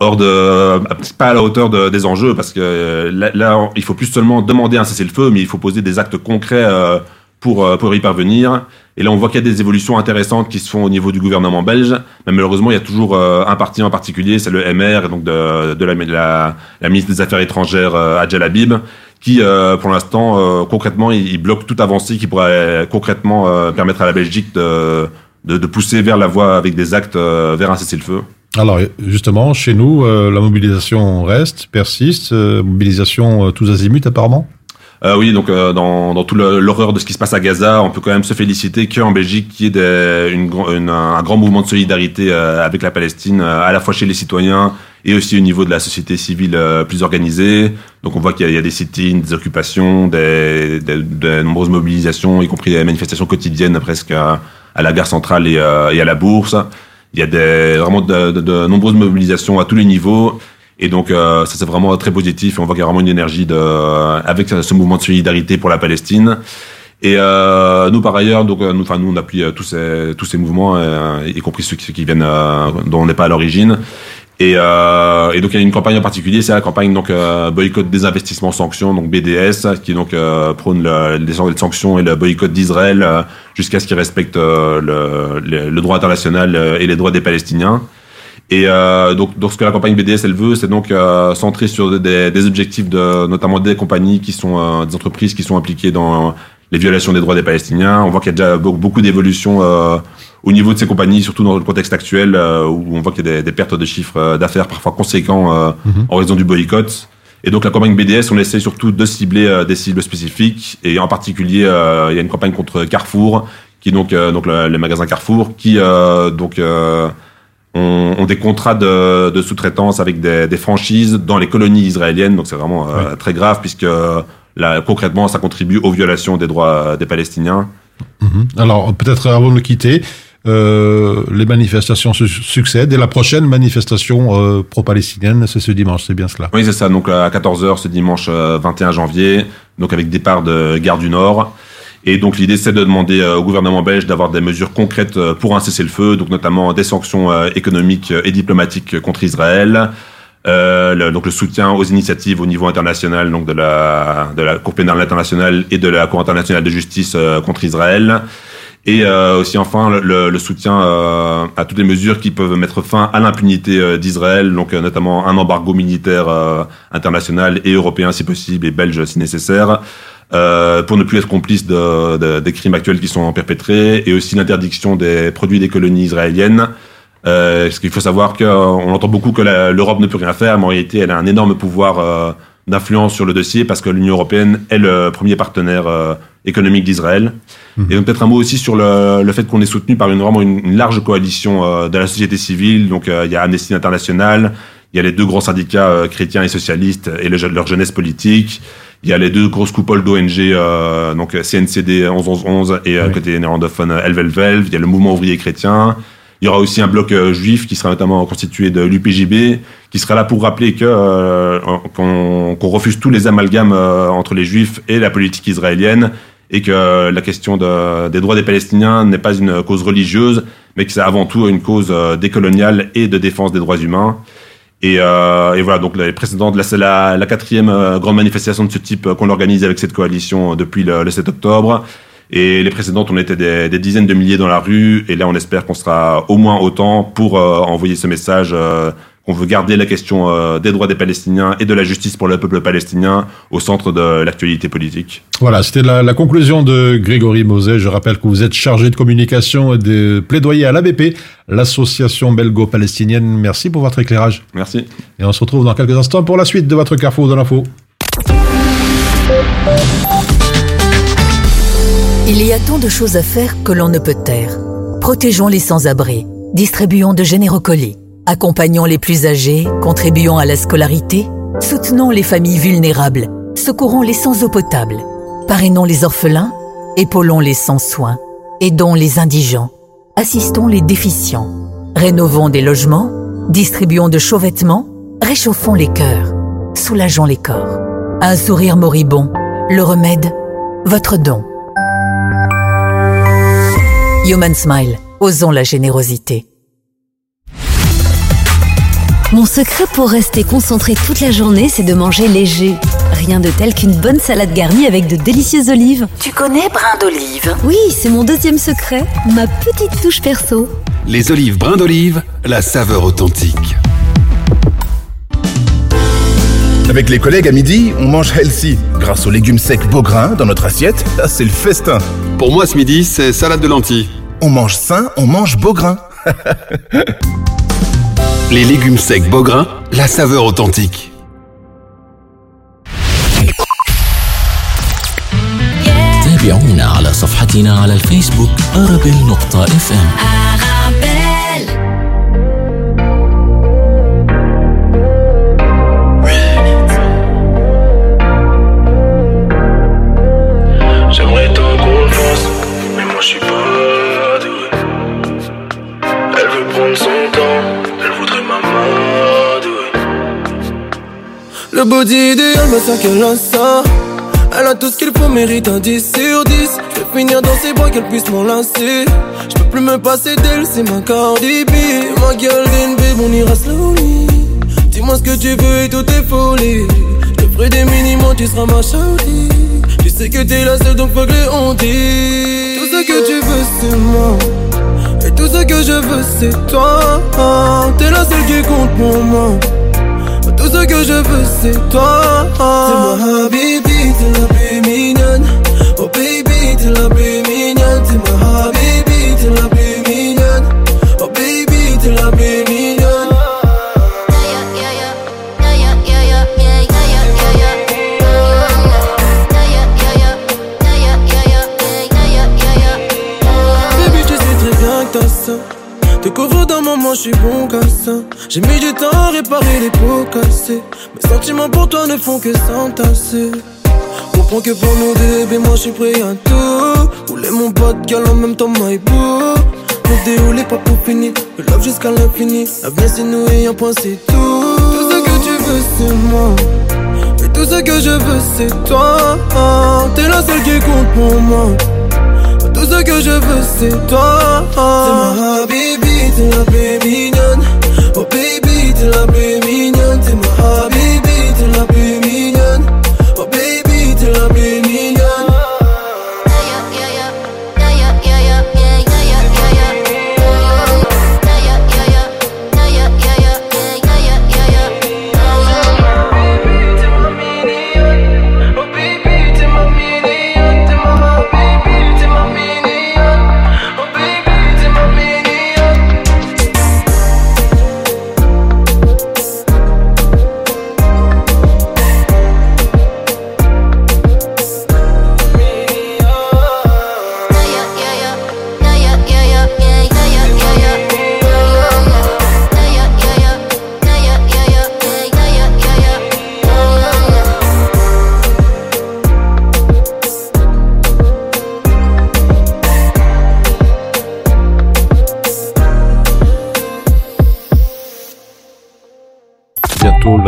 hors de pas à la hauteur de- des enjeux parce que euh, là, là, il faut plus seulement demander un cessez-le-feu mais il faut poser des actes concrets euh, pour euh, pour y parvenir. Et là on voit qu'il y a des évolutions intéressantes qui se font au niveau du gouvernement belge mais malheureusement il y a toujours euh, un parti en particulier c'est le MR donc de, de la, la, la ministre des Affaires étrangères euh, Adjel Habib qui euh, pour l'instant euh, concrètement il, il bloque toute avancée qui pourrait euh, concrètement euh, permettre à la Belgique de, de de pousser vers la voie avec des actes euh, vers un cessez-le-feu Alors, justement, chez nous, euh, la mobilisation reste, persiste, euh, mobilisation euh, tous azimuts apparemment Euh, oui, donc euh, dans, dans tout l'horreur de ce qui se passe à Gaza, on peut quand même se féliciter qu'en Belgique, qu'il y ait des- une, une- un grand mouvement de solidarité euh, avec la Palestine, à la fois chez les citoyens et aussi au niveau de la société civile plus organisée. Donc on voit qu'il y, y a des sit-ins, des occupations, des, des- de nombreuses mobilisations, y compris des manifestations quotidiennes presque à, à la gare centrale et, et à la bourse. Il y a des, vraiment de, de- de nombreuses mobilisations à tous les niveaux. Et donc, euh, ça c'est vraiment très positif. On voit qu'il y a vraiment une énergie de, avec ce mouvement de solidarité pour la Palestine. Et euh, nous, par ailleurs, donc, euh, nous, enfin, nous, on appuie euh, tous ces, tous ces mouvements, euh, y compris ceux qui, qui viennent, dont on n'est pas à l'origine. Et, euh, et donc, il y a une campagne en particulier, c'est la campagne donc euh, boycott des investissements sanctions, donc BDS, qui donc euh, prône le, les sanctions et le boycott d'Israël euh, jusqu'à ce qu'il respecte euh, le, le, droit international euh, et les droits des Palestiniens. Et donc, donc, ce que la campagne BDS elle veut, c'est donc centrer sur des, des objectifs de notamment des compagnies qui sont des entreprises qui sont impliquées dans les violations des droits des Palestiniens. On voit qu'il y a déjà beaucoup, d'évolutions au niveau de ces compagnies, surtout dans le contexte actuel euh, où on voit qu'il y a des, des pertes de chiffres euh, d'affaires parfois conséquents euh, en raison du boycott. Et donc la campagne BDS, on essaie surtout de cibler euh, des cibles spécifiques. Et en particulier, il y a une campagne contre Carrefour, qui donc donc le, le magasin Carrefour, qui donc ont, ont des contrats de, de sous-traitance avec des, des franchises dans les colonies israéliennes. Donc c'est vraiment très grave puisque là, concrètement, ça contribue aux violations des droits des Palestiniens. Mhm. Alors, peut-être avant de le quitter, euh, les manifestations su- succèdent et la prochaine manifestation euh, pro-palestinienne, c'est ce dimanche, c'est bien cela. Oui, c'est ça. Donc à 14h ce dimanche euh, 21 janvier, donc avec départ de Gare du Nord. Et donc l'idée c'est de demander euh, au gouvernement belge d'avoir des mesures concrètes euh, pour un cessez-le-feu, donc notamment des sanctions euh, économiques et diplomatiques contre Israël. Euh, le, donc le soutien aux initiatives au niveau international, donc de la de la Cour pénale internationale et de la Cour internationale de justice euh, contre Israël. Et euh, aussi enfin le- le, soutien euh, à toutes les mesures qui peuvent mettre fin à l'impunité euh, d'Israël, donc euh, notamment un embargo militaire euh, international et européen si possible et belge si nécessaire, euh, pour ne plus être complice de, de- des crimes actuels qui sont perpétrés, et aussi l'interdiction des produits des colonies israéliennes. Euh, parce qu'il faut savoir qu'on entend beaucoup que l'Europe ne peut rien faire, mais en réalité elle a un énorme pouvoir d'influence sur le dossier parce que l'Union européenne est le premier partenaire euh, économique d'Israël. Et donc peut-être un mot aussi sur le, le fait qu'on est soutenu par une vraiment une, une large coalition euh, de la société civile. Donc euh, il y a Amnesty International, il y a les deux grands syndicats euh, chrétiens et socialistes et le- leur jeunesse politique. Il y a les deux grosses coupoles d'ONG, euh, donc CNCD 1111 et euh, côté néerlandophone euh, Elvelvelv. Il y a le mouvement ouvrier chrétien. Il y aura aussi un bloc euh, juif qui sera notamment constitué de l'UPJB, qui sera là pour rappeler que euh, qu'on refuse tous les amalgames euh, entre les juifs et la politique israélienne, et que la question de- des droits des Palestiniens n'est pas une cause religieuse, mais que c'est avant tout une cause euh, décoloniale et de défense des droits humains. Et, euh, et voilà, donc les précédentes, là c'est la, la quatrième euh, grande manifestation de ce type euh, qu'on organise avec cette coalition euh, depuis le, le 7 octobre. Et les précédentes, on était des, des dizaines de milliers dans la rue, et là on espère qu'on sera au moins autant pour euh, envoyer ce message euh, qu'on veut garder la question euh, des droits des Palestiniens et de la justice pour le peuple palestinien au centre de l'actualité politique. Voilà, c'était la, la conclusion de Grégory Moset. Je rappelle que vous êtes chargé de communication et de plaidoyer à l'ABP, l'association belgo-palestinienne. Merci pour votre éclairage. Merci. Et on se retrouve dans quelques instants pour la suite de votre Carrefour de l'info. Il y a tant de choses à faire que l'on ne peut taire. Protégeons les sans-abri, distribuons de généreux colis, accompagnons les plus âgés, contribuons à la scolarité, soutenons les familles vulnérables, secourons les sans eau potable, parrainons les orphelins, épaulons les sans soins, aidons les indigents, assistons les déficients, rénovons des logements, distribuons de chauds vêtements, réchauffons les cœurs, soulageons les corps. Un sourire moribond, le remède, votre don. Human Smile, osons la générosité. Mon secret pour rester concentré toute la journée, c'est de manger léger. Rien de tel qu'une bonne salade garnie avec de délicieuses olives. Tu connais brin d'olive? Oui, c'est mon deuxième secret, ma petite touche perso. Les olives brin d'olive, la saveur authentique. Avec les collègues à midi, on mange healthy. Grâce aux légumes secs Beaugrain dans notre assiette, [LAUGHS] là, c'est le festin. Pour moi, ce midi, c'est salade de lentilles. On mange sain, on mange Beaugrain. [LAUGHS] Les légumes secs Beaugrain, la saveur authentique. تابعونا على صفحتنا على الفيسبوك أرابيل نقطة اف ام Le body idéal me qu'elle a ça Elle a tout ce qu'il faut, mérite un 10 sur 10. Je vais finir dans ses bras, qu'elle puisse m'enlacer. Je peux plus me passer d'elle, c'est ma Cardi B. Ma gueule babe, on ira slowly. Dis-moi ce que tu veux et tout est folie. Je te ferai des minimums, tu seras ma shawty. Tu sais que t'es la seule, donc faut que on dit. Tout ce que tu veux, c'est moi. Et tout ce que je veux, c'est toi. T'es la seule qui compte pour moi. Tout ce que je veux, c'est toi. C'est ma habibi, t'es la plus mignonne. Oh baby, t'es la plus je suis bon qu'à ça. J'ai mis du temps à réparer les pots cassés. Mes sentiments pour toi ne font que s'entasser. Comprends que pour nous deux, bébé, moi je suis prêt à tout. Rouler mon pote, gal en même temps, my boo. Pour dérouler, pas pour finir. Le love jusqu'à l'infini. L'avenir c'est nous et un point, c'est tout. Tout ce que tu veux, c'est moi. Et tout ce que je veux, c'est toi. T'es la seule qui compte pour moi. Tout ce que je veux c'est toi C'est ma habibi, t'es la plus mignonne Oh baby, t'es la plus mignonne T'es ma habibi, t'es la plus mignonne Oh baby, t'es la plus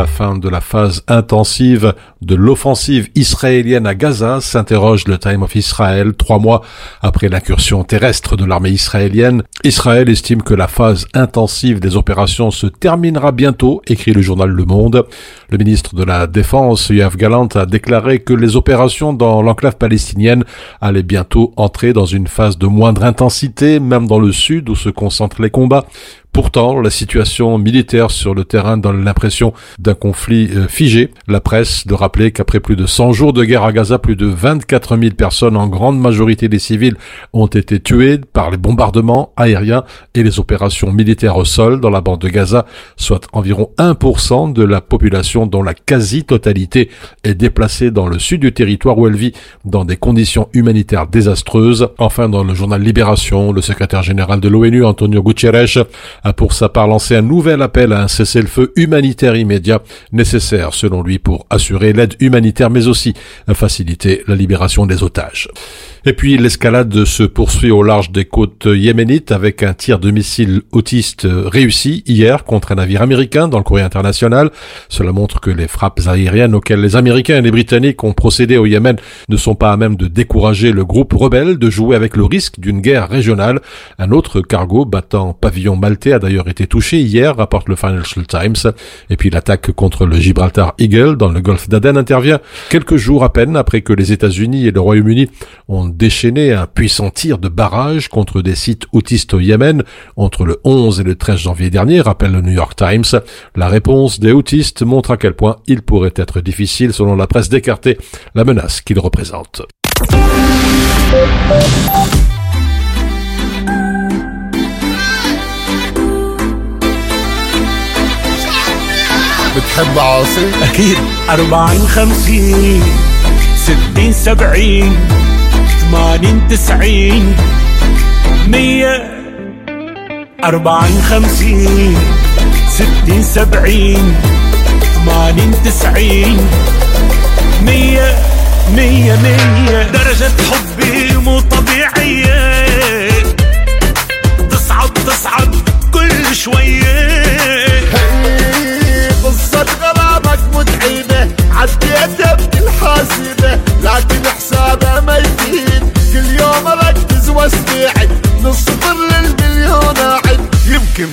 la fin de la phase intensive de l'offensive israélienne à Gaza, s'interroge le Time of Israel, trois mois après l'incursion terrestre de l'armée israélienne. Israël estime que la phase intensive des opérations se terminera bientôt, écrit le journal Le Monde. Le ministre de la Défense, Yoav Galant, a déclaré que les opérations dans l'enclave palestinienne allaient bientôt entrer dans une phase de moindre intensité, même dans le sud où se concentrent les combats. Pourtant, la situation militaire sur le terrain donne l'impression d'un conflit euh, figé. La presse de rappeler qu'après plus de 100 jours de guerre à Gaza, plus de 24 000 personnes, en grande majorité des civils, ont été tuées par les bombardements aériens et les opérations militaires au sol dans la bande de Gaza, soit environ 1% de la population dont la quasi-totalité est déplacée dans le sud du territoire où elle vit dans des conditions humanitaires désastreuses. Enfin, dans le journal Libération, le secrétaire général de l'ONU, Antonio Guterres, a pour sa part lancé un nouvel appel à un cessez-le-feu humanitaire immédiat, nécessaire selon lui pour assurer l'aide humanitaire mais aussi faciliter la libération des otages. Et puis l'escalade se poursuit au large des côtes yéménites avec un tir de missile autiste réussi hier contre un navire américain dans le courrier international. Cela montre que les frappes aériennes auxquelles les Américains et les Britanniques ont procédé au Yémen ne sont pas à même de décourager le groupe rebelle de jouer avec le risque d'une guerre régionale. Un autre cargo battant pavillon maltais a d'ailleurs été touché hier, rapporte le Financial Times. Et puis l'attaque contre le Gibraltar Eagle dans le golfe d'Aden intervient quelques jours à peine après que les États-Unis et le Royaume-Uni ont déchaîné un puissant tir de barrage contre des sites autistes au Yémen entre le 11 et le 13 janvier dernier, rappelle le New York Times. La réponse des autistes montre à quel point il pourrait être difficile, selon la presse, d'écarter la menace qu'ils représentent. بتحب عاصي؟ أكيد. أربعين خمسين ستين سبعين ثمانين تسعين مية أربعين خمسين ستين سبعين ثمانين تسعين مية مية مية. درجة حبي مو طبيعية.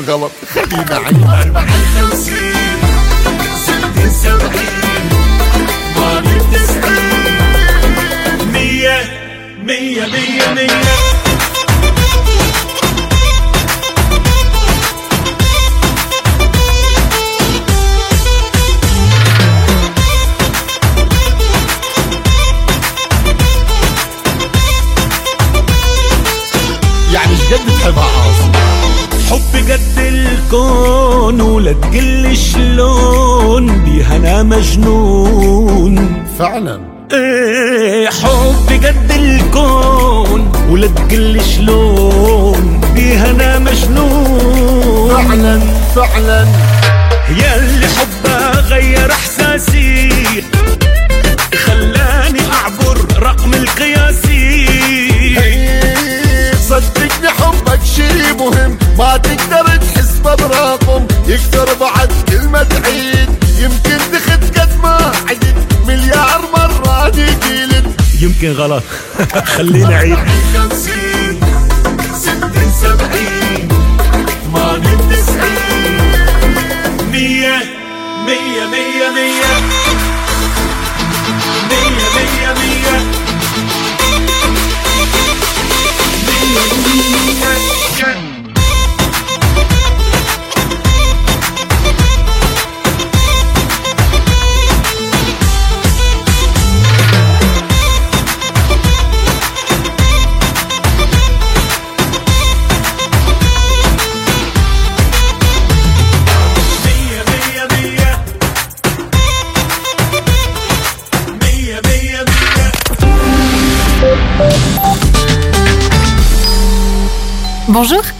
develop. يمكن غلط. [LAUGHS] خلينا عيد.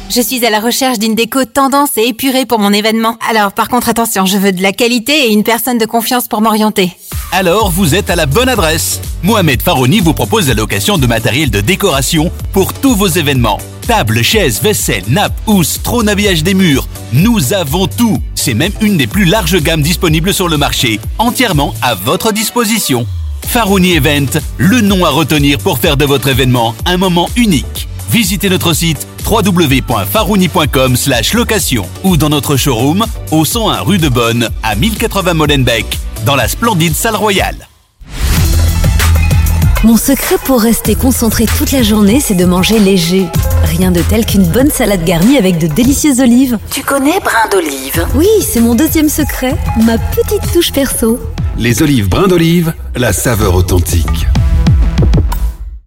Je suis à la recherche d'une déco tendance et épurée pour mon événement. Alors par contre attention, je veux de la qualité et une personne de confiance pour m'orienter. Alors vous êtes à la bonne adresse. Mohamed Farouni vous propose la location de matériel de décoration pour tous vos événements. Tables, chaises, vaisselle, nappes, housses, trône habillage des murs. Nous avons tout. C'est même une des plus larges gammes disponibles sur le marché, entièrement à votre disposition. Farouni Event, le nom à retenir pour faire de votre événement un moment unique. Visitez notre site www.farouni.com location ou dans notre showroom au 101 rue de Bonne à 1080 Molenbeek dans la splendide salle royale. Mon secret pour rester concentré toute la journée, c'est de manger léger. Rien de tel qu'une bonne salade garnie avec de délicieuses olives. Tu connais brin d'olive? Oui, c'est mon deuxième secret, ma petite touche perso. Les olives brins d'olive, la saveur authentique.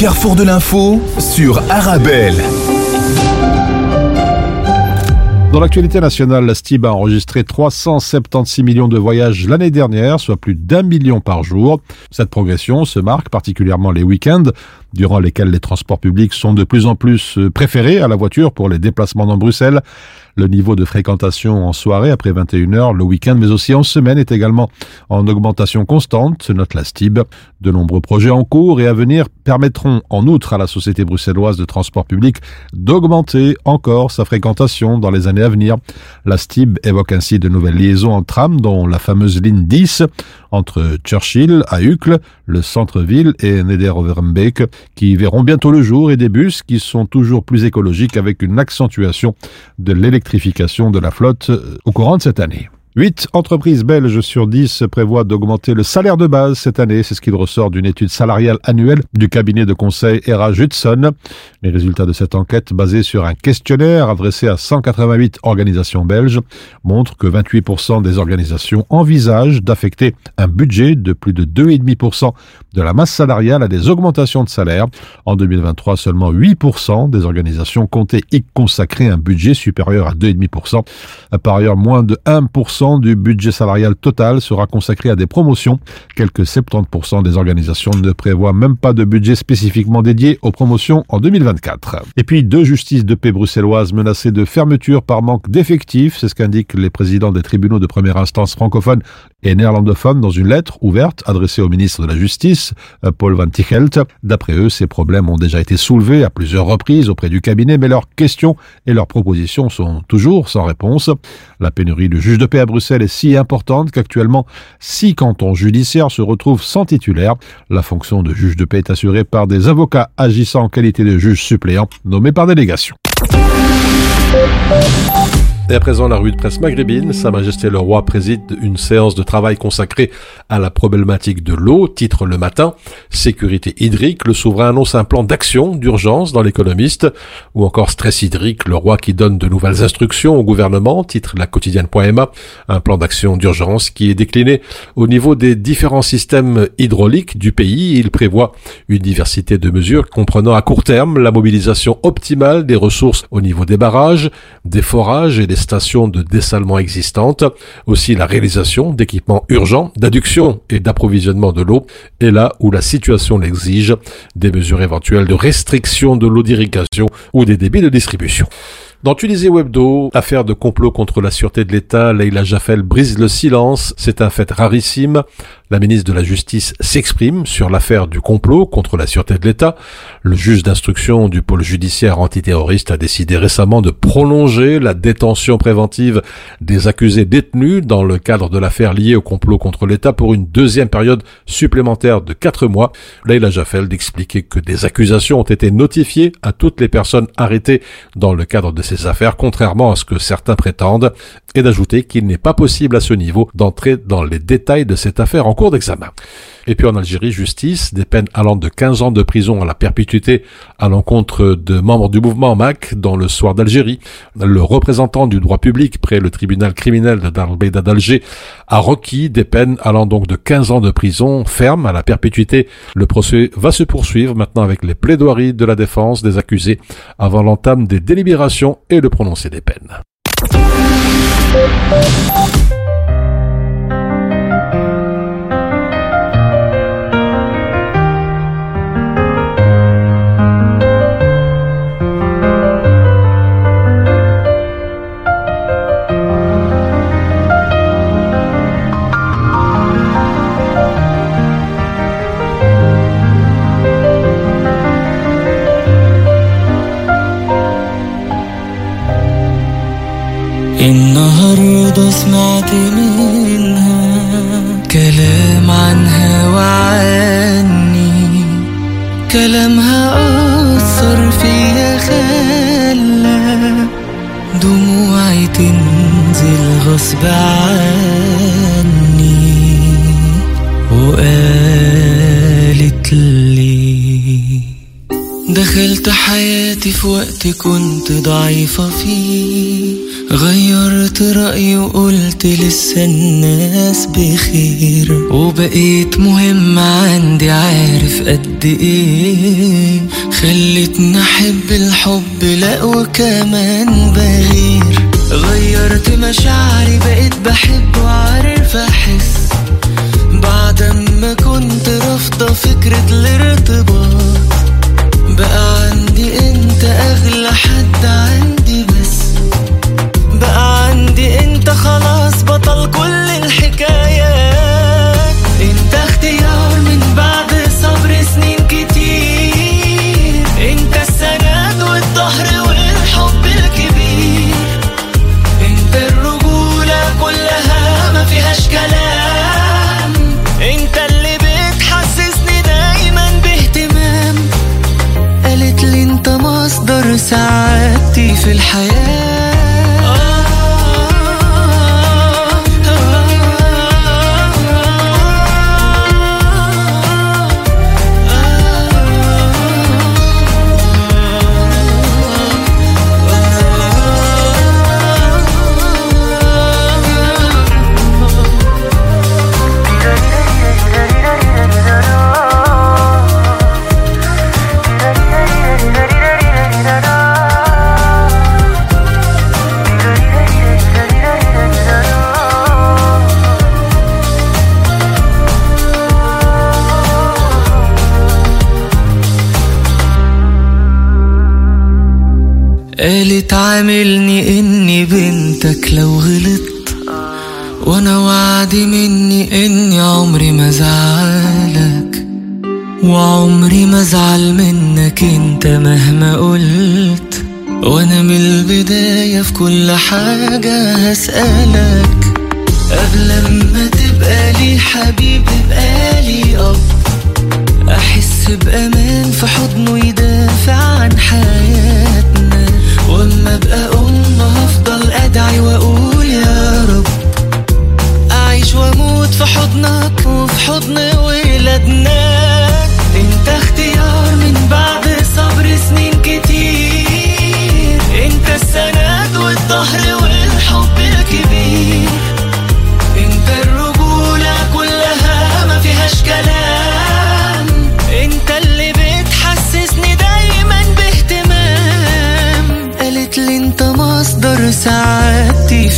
Carrefour de l'info sur Arabelle. Dans l'actualité nationale, la STIB a enregistré 376 millions de voyages l'année dernière, soit plus d'un million par jour. Cette progression se marque particulièrement les week-ends, durant lesquels les transports publics sont de plus en plus préférés à la voiture pour les déplacements dans Bruxelles. Le niveau de fréquentation en soirée après 21h, le week-end, mais aussi en semaine est également en augmentation constante, note la STIB. De nombreux projets en cours et à venir permettront en outre à la Société bruxelloise de transport public d'augmenter encore sa fréquentation dans les années à venir. La STIB évoque ainsi de nouvelles liaisons en tram, dont la fameuse ligne 10 entre Churchill à Uccle, le centre-ville et Nederoverbeek, qui verront bientôt le jour et des bus qui sont toujours plus écologiques avec une accentuation de l'électrification de la flotte au courant de cette année. 8 entreprises belges sur 10 prévoient d'augmenter le salaire de base cette année. C'est ce qu'il ressort d'une étude salariale annuelle du cabinet de conseil Era Judson. Les résultats de cette enquête, basée sur un questionnaire adressé à 188 organisations belges, montrent que 28% des organisations envisagent d'affecter un budget de plus de 2,5% de la masse salariale à des augmentations de salaire. En 2023, seulement 8% des organisations comptaient y consacrer un budget supérieur à 2,5%. Par ailleurs, moins de 1% 30% du budget salarial total sera consacré à des promotions. Quelques 70% des organisations ne prévoient même pas de budget spécifiquement dédié aux promotions en 2024. Et puis deux justices de paix bruxelloises menacées de fermeture par manque d'effectifs, c'est ce qu'indiquent les présidents des tribunaux de première instance francophones et néerlandophones dans une lettre ouverte adressée au ministre de la Justice, euh, Paul Van Tichelt. D'après eux, ces problèmes ont déjà été soulevés à plusieurs reprises auprès du cabinet, mais leurs questions et leurs propositions sont toujours sans réponse. La pénurie de juges de paix à Bruxelles est si importante qu'actuellement, six cantons judiciaires se retrouvent sans titulaire. La fonction de juge de paix est assurée par des avocats agissant en qualité de juges suppléants nommés par délégation. Et à présent, la rue de presse maghrébine, Sa Majesté le Roi préside une séance de travail consacrée à la problématique de l'eau, titre le matin, sécurité hydrique, le souverain annonce un plan d'action d'urgence dans l'économiste, ou encore stress hydrique, le roi qui donne de nouvelles instructions au gouvernement, titre la quotidienne.ma, un plan d'action d'urgence qui est décliné au niveau des différents systèmes hydrauliques du pays. Il prévoit une diversité de mesures comprenant à court terme la mobilisation optimale des ressources au niveau des barrages, des forages et des stations de dessalement existantes, aussi la réalisation d'équipements urgents d'adduction et d'approvisionnement de l'eau, et là où la situation l'exige, des mesures éventuelles de restriction de l'eau d'irrigation ou des débits de distribution. Dans Tunisie Webdo, affaire de complot contre la sûreté de l'État, Leila Jaffel brise le silence. C'est un fait rarissime. La ministre de la Justice s'exprime sur l'affaire du complot contre la sûreté de l'État. Le juge d'instruction du pôle judiciaire antiterroriste a décidé récemment de prolonger la détention préventive des accusés détenus dans le cadre de l'affaire liée au complot contre l'État pour une deuxième période supplémentaire de quatre mois. Leila Jaffel d'expliquer que des accusations ont été notifiées à toutes les personnes arrêtées dans le cadre de ces affaires, contrairement à ce que certains prétendent, et d'ajouter qu'il n'est pas possible à ce niveau d'entrer dans les détails de cette affaire en cours d'examen. Et puis en Algérie, justice, des peines allant de 15 ans de prison à la perpétuité à l'encontre de membres du mouvement MAC dans le soir d'Algérie. Le représentant du droit public près le tribunal criminel de Darbeda d'Alger a requis des peines allant donc de 15 ans de prison ferme à la perpétuité. Le procès va se poursuivre maintenant avec les plaidoiries de la défense des accusés avant l'entame des délibérations et le prononcé des peines. كلامها أثر فيا خلى دموعي تنزل غصب عني. وقالت لي دخلت حياتي في وقت كنت ضعيفة فيه. غيرت رأيي وقلت لسه الناس بخير. وبقيت مهم عندي عارف قد إيه. خلتني أحب الحب لا وكمان بغير. غيرت مشاعري بقيت بحب وعارف أحس. بعد ما كنت رافضة فكرة الارتباط بقى عندي أنت أغلى حد عندي بطل كل الحكايات انت اختيار من بعد صبر سنين كتير. انت السند والظهر والحب الكبير. انت الرجولة كلها ما فيهاش كلام. انت اللي بتحسسني دايما باهتمام. قالت لي انت مصدر سعادتي في الحياة. بتعاملني إني بنتك لو غلطت. وأنا وعدي مني إني عمري ما زعلك. وعمري ما ازعل منك أنت مهما قلت. وأنا من البداية في كل حاجة هسألك.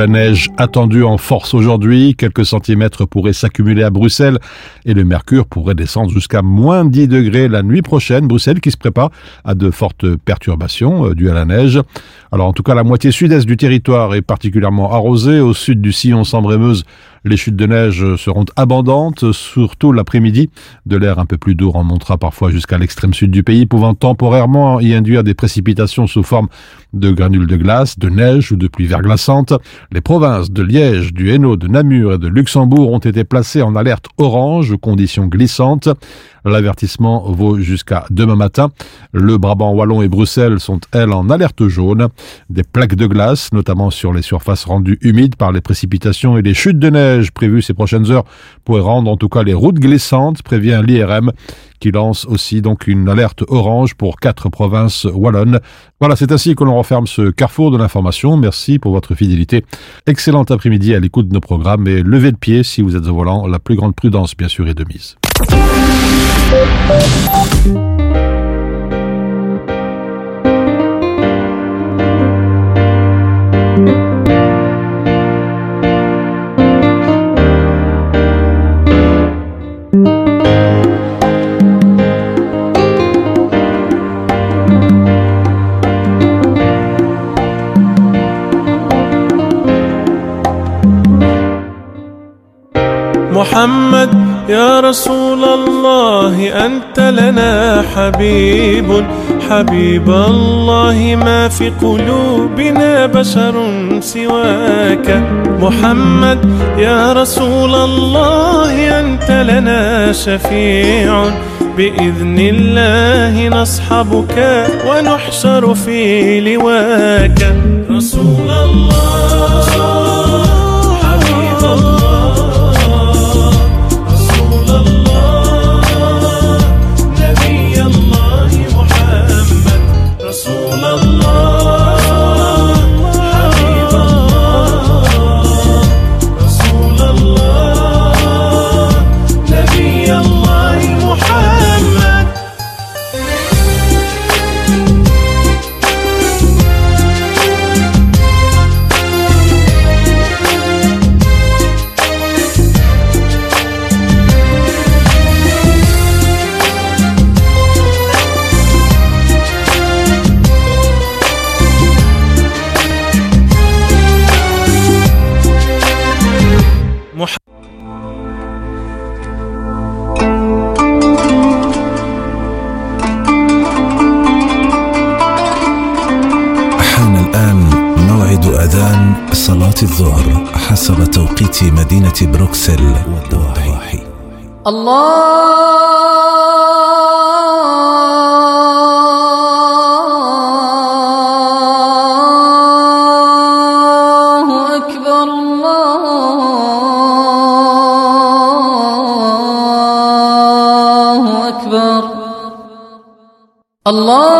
La neige attendue en force aujourd'hui, quelques centimètres pourraient s'accumuler à Bruxelles et le mercure pourrait descendre jusqu'à moins 10 degrés la nuit prochaine. Bruxelles qui se prépare à de fortes perturbations euh, dues à la neige. Alors en tout cas, la moitié sud-est du territoire est particulièrement arrosée. Au sud du sillon Sambre-et-Meuse, les chutes de neige seront abondantes, surtout l'après-midi. De l'air un peu plus doux remontera parfois jusqu'à l'extrême sud du pays, pouvant temporairement y induire des précipitations sous forme de granules de glace, de neige ou de pluie verglaçante. Les provinces de Liège, du Hainaut, de Namur et de Luxembourg ont été placées en alerte orange, conditions glissantes. L'avertissement vaut jusqu'à demain matin. Le Brabant wallon et Bruxelles sont, elles, en alerte jaune. Des plaques de glace, notamment sur les surfaces rendues humides par les précipitations et les chutes de neige prévues ces prochaines heures, pourraient rendre en tout cas les routes glissantes, prévient l'IRM qui lance aussi donc une alerte orange pour quatre provinces wallonnes. Voilà, c'est ainsi que l'on referme ce carrefour de l'information. Merci pour votre fidélité. Excellent après-midi à l'écoute de nos programmes et levez le pied si vous êtes au volant. La plus grande prudence, bien sûr, est de mise. Thank you. حبيب حبيب الله ما في قلوبنا بشر سواك. محمد يا رسول الله أنت لنا شفيع. بإذن الله نصحبك ونحشر في لواك. رسول الله. توقيت مدينة بروكسل والضواحي الله أكبر الله أكبر الله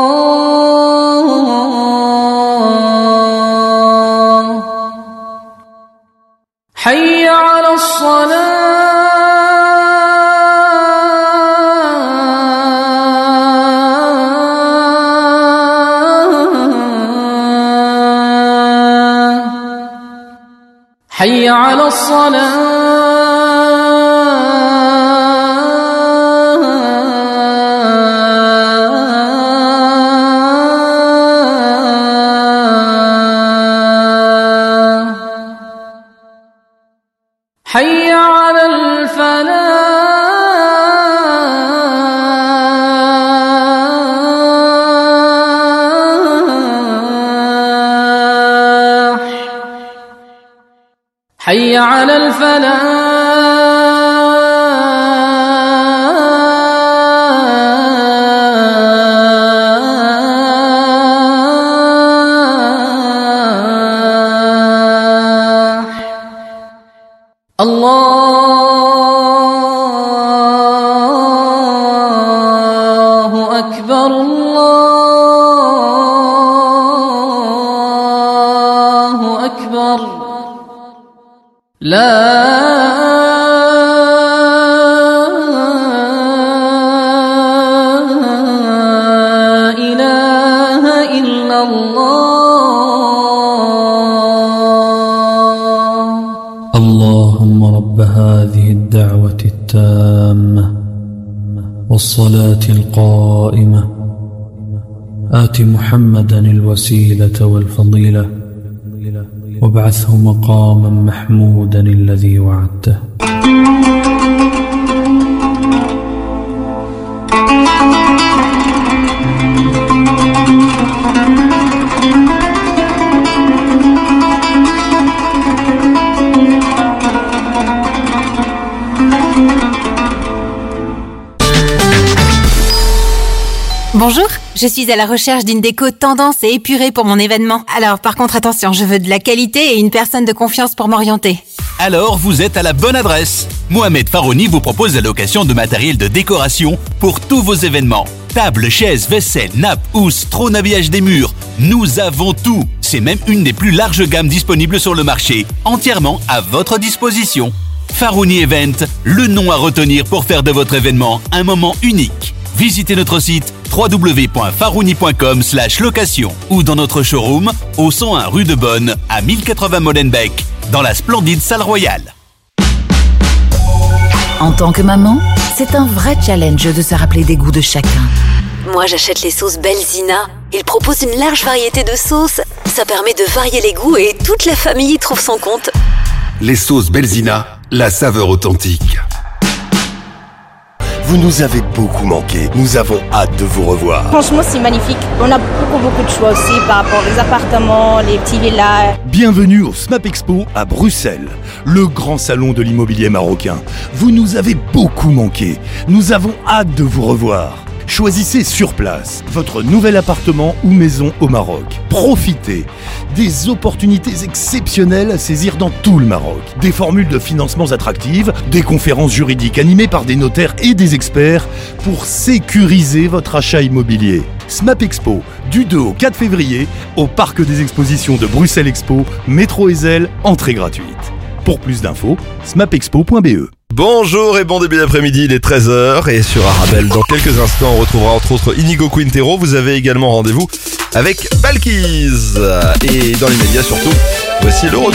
حي على الصلاة. على محمدا الوسيلة والفضيلة وابعثه مقاما محمودا الذي وعدته. Bonjour, je suis à la recherche d'une déco tendance et épurée pour mon événement. Alors par contre attention, je veux de la qualité et une personne de confiance pour m'orienter. Alors vous êtes à la bonne adresse. Mohamed Farouni vous propose la location de matériel de décoration pour tous vos événements. Tables, chaises, vaisselle, nappes, housses, trône habillage des murs. Nous avons tout. C'est même une des plus larges gammes disponibles sur le marché, entièrement à votre disposition. Farouni Event, le nom à retenir pour faire de votre événement un moment unique. Visitez notre site www.farouni.com location ou dans notre showroom au 101 rue de Bonne à 1080 Molenbeek dans la splendide salle royale. En tant que maman, c'est un vrai challenge de se rappeler des goûts de chacun. Moi, j'achète les sauces Belzina. Ils proposent une large variété de sauces. Ça permet de varier les goûts et toute la famille y trouve son compte. Les sauces Belzina, la saveur authentique. Vous nous avez beaucoup manqué. Nous avons hâte de vous revoir. Franchement, c'est magnifique. On a beaucoup, beaucoup de choix aussi par rapport aux appartements, les petits villas. Bienvenue au SMAP Expo à Bruxelles, le grand salon de l'immobilier marocain. Vous nous avez beaucoup manqué. Nous avons hâte de vous revoir. Choisissez sur place votre nouvel appartement ou maison au Maroc. Profitez des opportunités exceptionnelles à saisir dans tout le Maroc. Des formules de financements attractives, des conférences juridiques animées par des notaires et des experts pour sécuriser votre achat immobilier. SMAP Expo, du 2 au 4 février, au Parc des Expositions de Bruxelles Expo, métro Ezel, entrée gratuite. Pour plus d'infos, smapexpo.be. Bonjour et bon début d'après-midi, il est 13h et sur Arabelle, dans quelques instants, on retrouvera entre autres Inigo Quintero. Vous avez également rendez-vous avec Balkis. Et dans les médias surtout, voici le retour